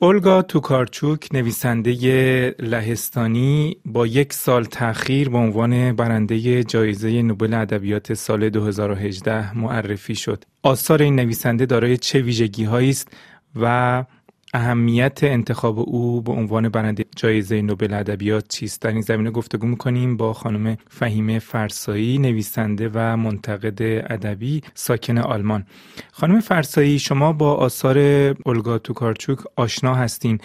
اولگا توکارچوک نویسنده لهستانی با یک سال تأخیر به عنوان برنده جایزه نوبل ادبیات سال 2018 معرفی شد. آثار این نویسنده دارای چه ویژگی است و اهمیت انتخاب او به عنوان برنده جایزه نوبل ادبیات چیست؟ در این زمینه گفتگو می‌کنیم با خانم فهیمه فرسایی نویسنده و منتقد ادبی ساکن آلمان. خانم فرسایی شما با آثار اولگا توکارچوک آشنا هستین.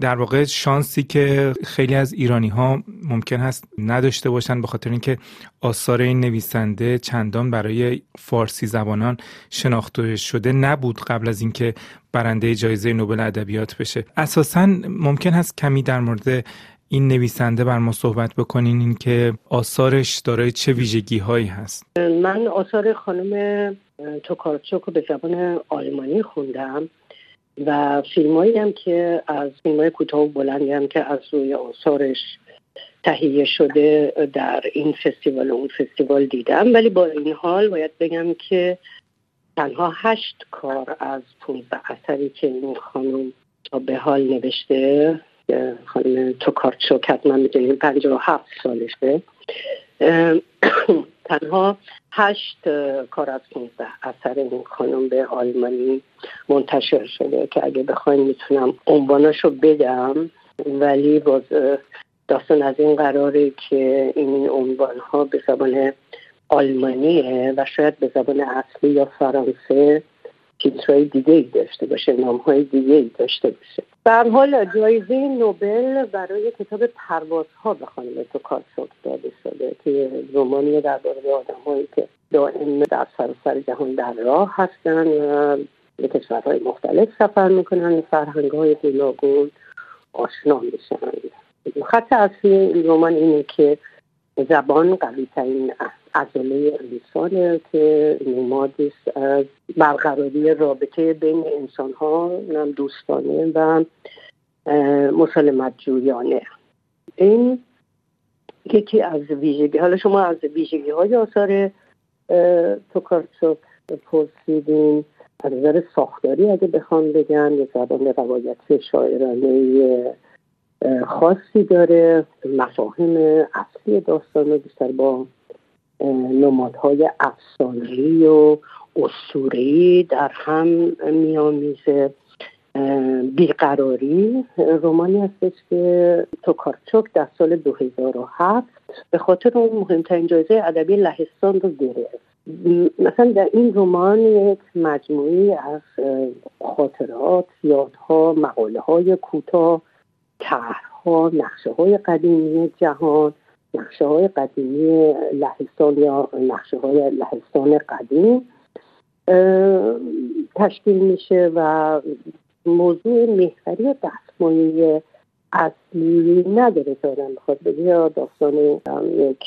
در واقع شانسی که خیلی از ایرانی ها ممکن هست نداشته باشند به خاطر اینکه آثار این نویسنده چندان برای فارسی زبانان شناخته شده نبود قبل از اینکه برنده جایزه نوبل ادبیات بشه. اساسا ممکن هست کمی در مورد این نویسنده بر ما صحبت بکنین این که آثارش دارای چه ویژگی هایی هست. من آثار خانم توکارچوک رو به زبان آلمانی خوندم. و فیلمایی هم که از فیلم کوتاه و بلندی هم که از روی آثارش تهیه شده در این فستیوال و اون فستیوال دیدم. ولی با این حال باید بگم که تنها هشت کار از پونزده اثری که این خانم تا به حال نوشته خانم توکارچوک حتما می‌دونیم پنجاه و هفت سالشه. تنها هشت کار از پونزده اثر این خانم به آلمانی منتشر شده که اگه بخواین می‌تونم عنواناشو بدم ولی باز داستان از این قراره که این عنوان ها به زبان آلمانیه و شاید به زبان اصلی یا فرانسه تیترهای دیگه ای داشته باشه نام های دیگه ای داشته باشه. در حال جایزه نوبل برای کتاب پروازها به خانم توکارچوک داده شده که رومانی درباره آدمهایی که دائم در سراسر جهان در راه هستن و به کشورهای مختلف سفر می‌کنن فرهنگ های گوناگون آشنا میشن. خط اصلی این رمان اینه که زبان قوی ترین عضله انسانه که نمادی از برقراری رابطه بین انسان ها نم دوستانه و مسالمت جویانه. این یکی از ویژگی حالا شما از ویژگی های آثار توکارچوک پرسیدین. از نظر ساختاری اگه بخوام بگم یه زبان روایتی شاعرانه خاصی داره مفاهیم اصلی داستان رو بیشتر با نمادهای افسانه‌ای و اسطوره‌ای در هم میامیزه بیقراری رومانی هستش که توکارچوک در سال 2007 به خاطر اون مهمترین جایزه ادبی لهستان رو گرفت. مثلا در این رمان یک مجموعی از خاطرات یادها مقاله های کوتاه طرحها نقشه های قدیمی جهان نقشه های قدیمی لهستان یا نقشه های لهستان قدیم تشکیل میشه و موضوع محوری دستمایه اصلی نداره آدم بخواد بگه یا داستان یک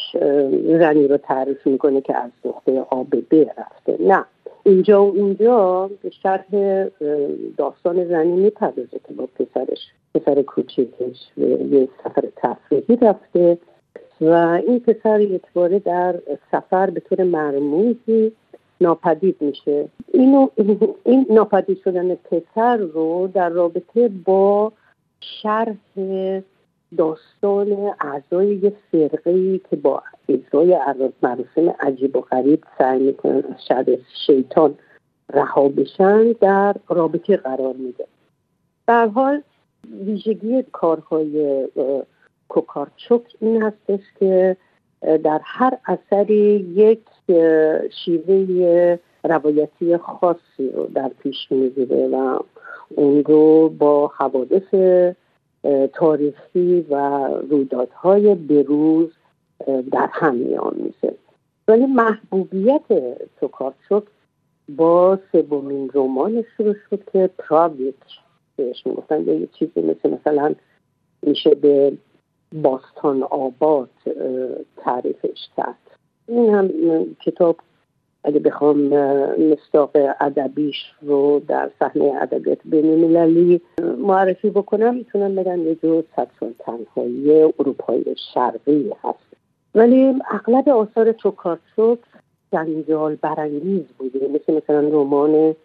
زنی رو تعریف می‌کنه که از نقطه آ به ب رفته. نه. اینجا و اونجا به شرح داستان زنی می‌پردازه که با پسرش پسر کوچیکش به یه سفر تفریحی رفته و این پسر یک باره در سفر به طور مرموزی ناپدید میشه. اینو این ناپدید شدن پسر رو در رابطه با شرح داستان اعضای یه فرقه که با اجرای مراسم عجیب و غریب سعی می‌کنن از شر شیطان رها بشن در رابطه قرار میده. در حال ویژگی کارهای کوکارچوک این هستش که در هر اثری یک شیوه روایتی خاصی رو در پیش می‌گیره و اون رو با حوادث تاریخی و رویدادهای بروز در هم میآمیزه ولی محبوبیت توکارچوک با سومین رمان شروع شد که پراویچ بهش می‌گفتن. یه چیزی مثل مثلا میشه به باستان آباد تعریفش کرد. این هم کتاب اگه بخوام مستاق ادبیش رو در صحنه ادبیات بین معرفی بکنم می‌تونم بگم یه جور سطر تنهایی اروپای شرقی هست. ولی اغلب آثار توکارچوک جنجال برانگیز بوده. مثل مثلا رمان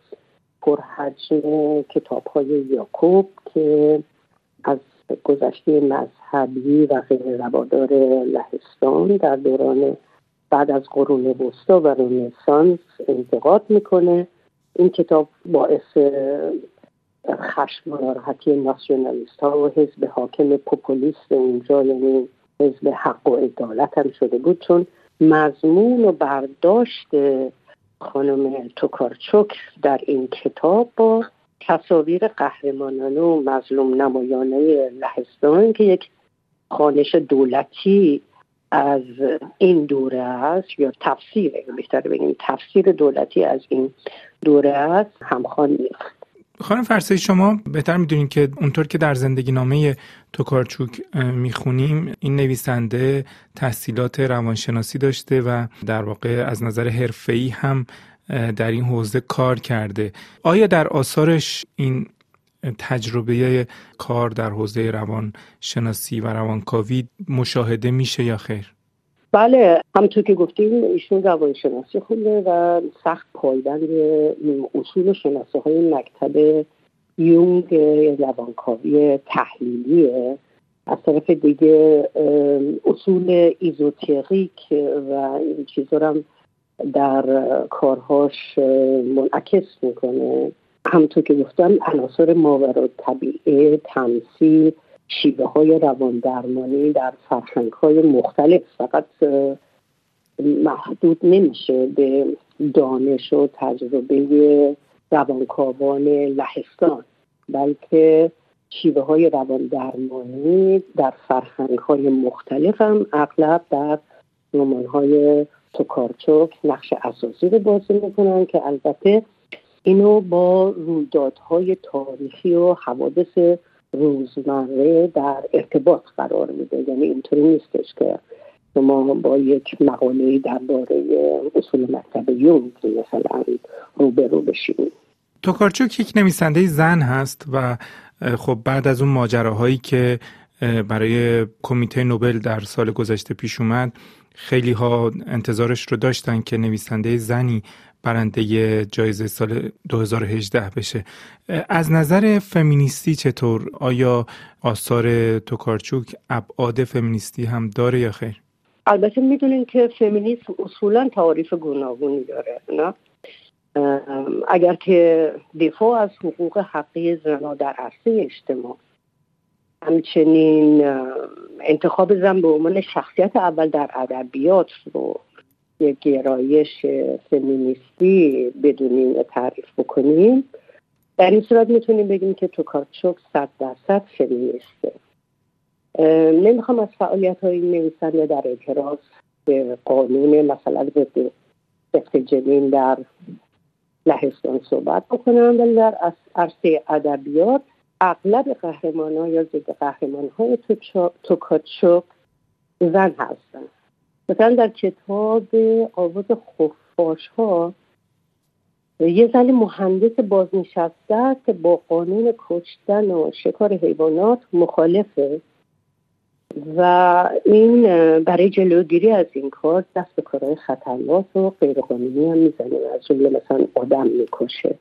پرحجم کتاب های یاکوب که از گذشته مذهبی و غیر روادار لهستان در دوران بعد از قرون وسطا و رنسانس انتقاد می‌کنه. این کتاب باعث خشم و ناراحتی ناسیونالیست ها و حزب حاکم پوپولیست اونجا یعنی حزب حق و عدالت هم شده بود. چون مضمون و برداشت خانم توکارچوک در این کتاب با تصاویر قهرمانانه و مظلوم نمایانه لهستان که یک خانش دولتی از این دوره است یا تفسیر بهتر بگیم تفسیر دولتی از این دوره است همخوان نیست. خانم فرسایی شما بهتر می‌دونید که اونطور که در زندگی نامه توکارچوک می‌خونیم این نویسنده تحصیلات روانشناسی داشته و در واقع از نظر حرفه‌ای هم در این حوزه کار کرده. آیا در آثارش این تجربه کار در حوزه روانشناسی و روانکاوی مشاهده میشه یا خیر؟ بله همونطور که گفتیم ایشون روانشناسی خونده و سخت پایبند اصول شناسه های مکتب یونگ روانکاوی تحلیلیه از طرف دیگه اصول ایزوتریک و این چیزا هم در کارهاش منعکس می‌کنه همونطور که گفتم عناصر ماورا طبیعه تمثیل شیوه های روان درمانی در فرهنگ های مختلف. فقط محدود نمیشه به دانش و تجربه روانکاوان لهستان بلکه شیوه های روان درمانی در فرهنگ های مختلف هم اغلب در رمان های توکارچوک نقش اساسی رو بازی می‌کنن که البته اینو با رویدادهای تاریخی و حوادث روزمره در ارتباط قرار میده. یعنی اینطوری نیستش که شما با یک مقاله درباره اصول مکتب یونگ مثلا روبرو بشید توکارچوک یک نویسنده زن هست و خب بعد از اون ماجراهایی که برای کمیته نوبل در سال گذشته پیش اومد خیلی ها انتظارش رو داشتن که نویسنده زنی برنده جایزه سال 2018 بشه. از نظر فمینیستی چطور؟ آیا آثار توکارچوک ابعاد فمینیستی هم داره یا خیر؟ البته می‌دونین که فمینیسم اصولا تعاریف گوناگونی داره نه؟ اگر که دفاع از حقوق حقی زنها در عرصه اجتماع همچنین انتخاب زن به عنوان شخصیت اول در ادبیات رو گرایش فمینیستی بدونیم تعریف بکنیم در این صورت می‌تونیم بگیم که توکارچوک صد درصد فمینیسته. نمی‌خوام از فعالیت های نویسنده در اعتراض به قانون مثلا ضد سفت جنین در لهستان صحبت بکنم ولی در عرصه ادبیات اغلب قهرمان ها یا ضد قهرمان های توکارچوک زن هستند مثلا در کتاب آواز خفاش ها یه زن مهندس بازنشسته که با قانون کشتن و شکار حیوانات مخالفه و این برای جلوگیری از این کار دست به کارهای خطرناک و غیرقانونی هم می‌زنه از جمله مثلا آدم می‌کشه.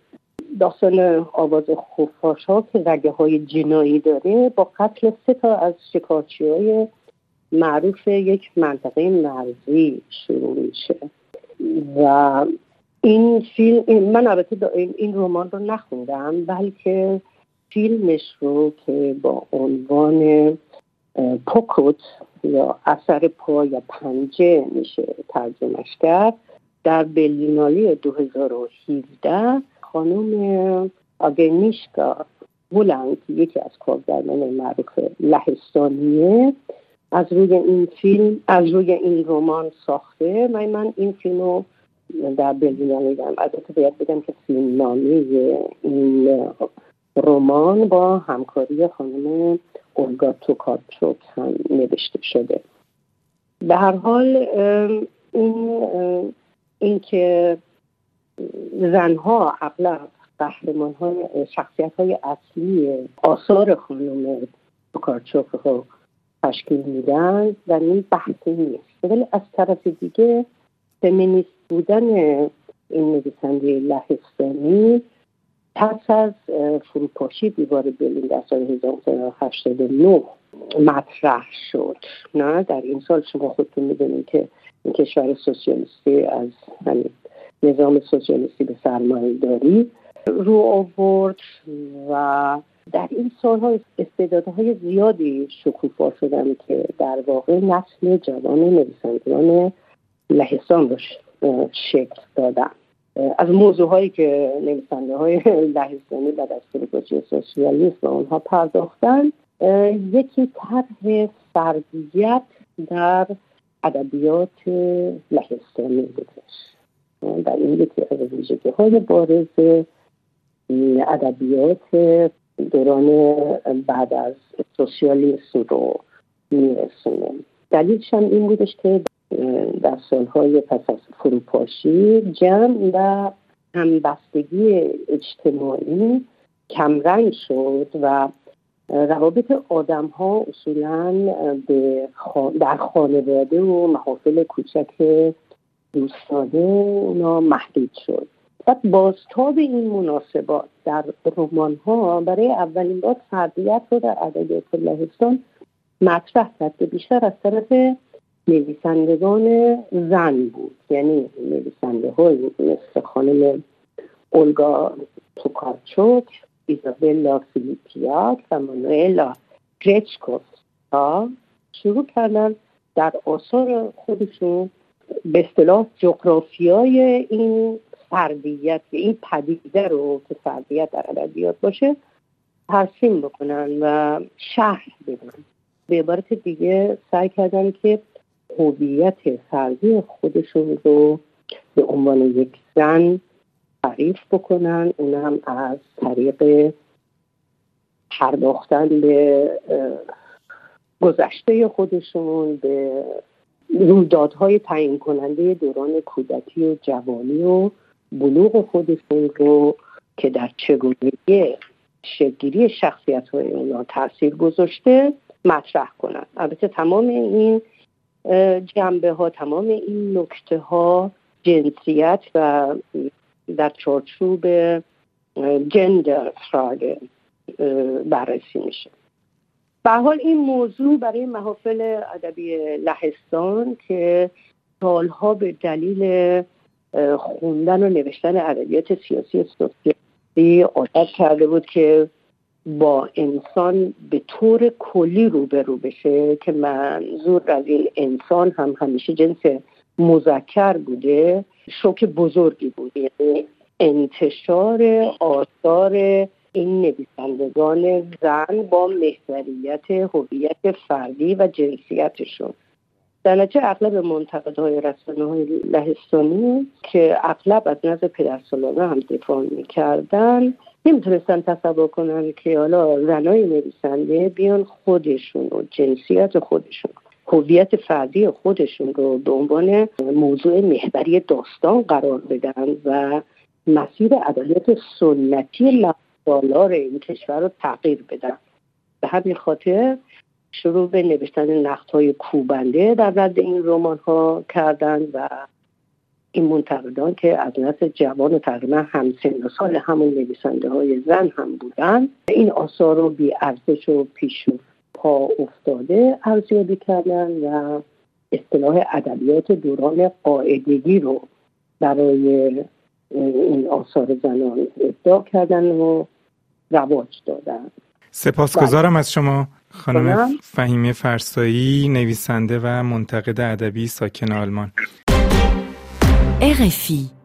داستان آواز خفاش ها که رگه های جنایی داره با قتل سه تا از شکارچی های معروف یک منطقه مرزی شروع میشه. و این فیلم من البته این رمان رو نخوندم بلکه فیلمش رو که با عنوان پوکوت یا اثر پا یا پنجه میشه ترجمهش کرد در بلینالی 2017 خانم آگنیشکا بولند یکی از کارگردان معروف لهستانیه از روی این فیلم از روی این رمان ساخته. من من این فیلم رو در بلژیک میدم البته باید بگم که فیلم نامی این رمان با همکاری خانم اولگا توکارچوک هم نوشته شده. به هر حال این اینکه زنها اغلب قهرمان های شخصیت های اصلی آثار خانم توکارچوک تشکیل میدن و این بحثی نیست. ولی از طرف دیگه فمینیست بودن این نویسنده لهستانی پس از فروپاشی دیوار برلین در سال 1989 مطرح شد. نه در این سال شما خودتون می‌دونید که این کشور سوسیالیستی از نظام سوسیالیستی به سرمایه داری رو آورد و در این سالها استعدادهای زیادی شکوفا شدن که در واقع نسل جوان نویسندگان لهستان رو شکل دادن. از موضوع هایی که نویسنده های لهستانی بعد از فروپاشی سوسیالیسم و اونها پرداختن یکی طرح فردیت در ادبیات لهستانی بودش. در این یکی از ویژگی های بارز ادبیات دوران بعد از سوسیالیسم رو میرسونه. دلیلش هم این بودش که در سالهای پس از فروپاشی جمع و همبستگی اجتماعی کمرنگ شد و روابط آدم ها اصولا در خانواده و محافل کوچک دوستانه اونا محدود شد. و بازتاب این مناسبات در رمان ها برای اولین بار فردیت رو در ادبیات لهستان مطرح کرد که بیشتر از طرف نویسندگان زن بود. یعنی نویسنده های مثل خانم اولگا توکارچوک ایزابلا فیلیپیاک و مانوئلا گرچکوفسکا شروع کردن در آثار خودشون به اصطلاح جغرافیای این فردیت این پدیده رو که فردیت در ادبیات باشه ترسیم بکنن و شرح بدن. به عبارت دیگه سعی کردن که هویت فردی خودشون رو به عنوان یک زن تعریف بکنن. اونم از طریق پرداختن به گذشته خودشون به رویدادهای تعیین کننده دوران کودکی و جوانی و بلوغ خودشون رو که در چگونگی شگیری شخصیت های اونا تاثیر گذاشته مطرح کنن. البته تمام این جنبه ها تمام این نکته ها جنسیت و در چارچوب جندر فراگ بررسی میشه. به حال این موضوع برای محافل ادبی لهستان که سالها به دلیل خوندن و نوشتن ادبیات سیاسی سوسیالیستی عادت کرده بود که با انسان به طور کلی روبرو بشه که منظور از این انسان هم همیشه جنس مذکر بوده شوک بزرگی بود. یعنی انتشار آثار این نویسندگان زن با محوریت هویت فردی و جنسیتشون. در نتیجه اغلب منتقدهای رسانه های لهستانی که اغلب از نظر پدرسالانه هم دفاع می‌کردن نمی‌تونستن تصور کنن که حالا زنای نویسنده بیان خودشون و جنسیت خودشون هویت فردی خودشون رو به عنوان موضوع محوری داستان قرار بدن و مسیر ادبیات سنتی سالار این کشور رو تغییر بدن. به همین خاطر شروع به نوشتن نقد های کوبنده در رد این رمان ها کردن و این منتقدان که از نسل جوان و تقریبا همسن و سال همون نویسنده های زن هم بودن این آثار رو بی ارزش و پیش پا افتاده ارزیابی کردن و اصطلاح ادبیات دوران قاعدگی رو برای این آثار زنان ابداع کردن و رواج دادن سپاسگزارم بله. از شما خانم فهیمه فرسایی نویسنده و منتقد ادبی ساکن آلمان. RFI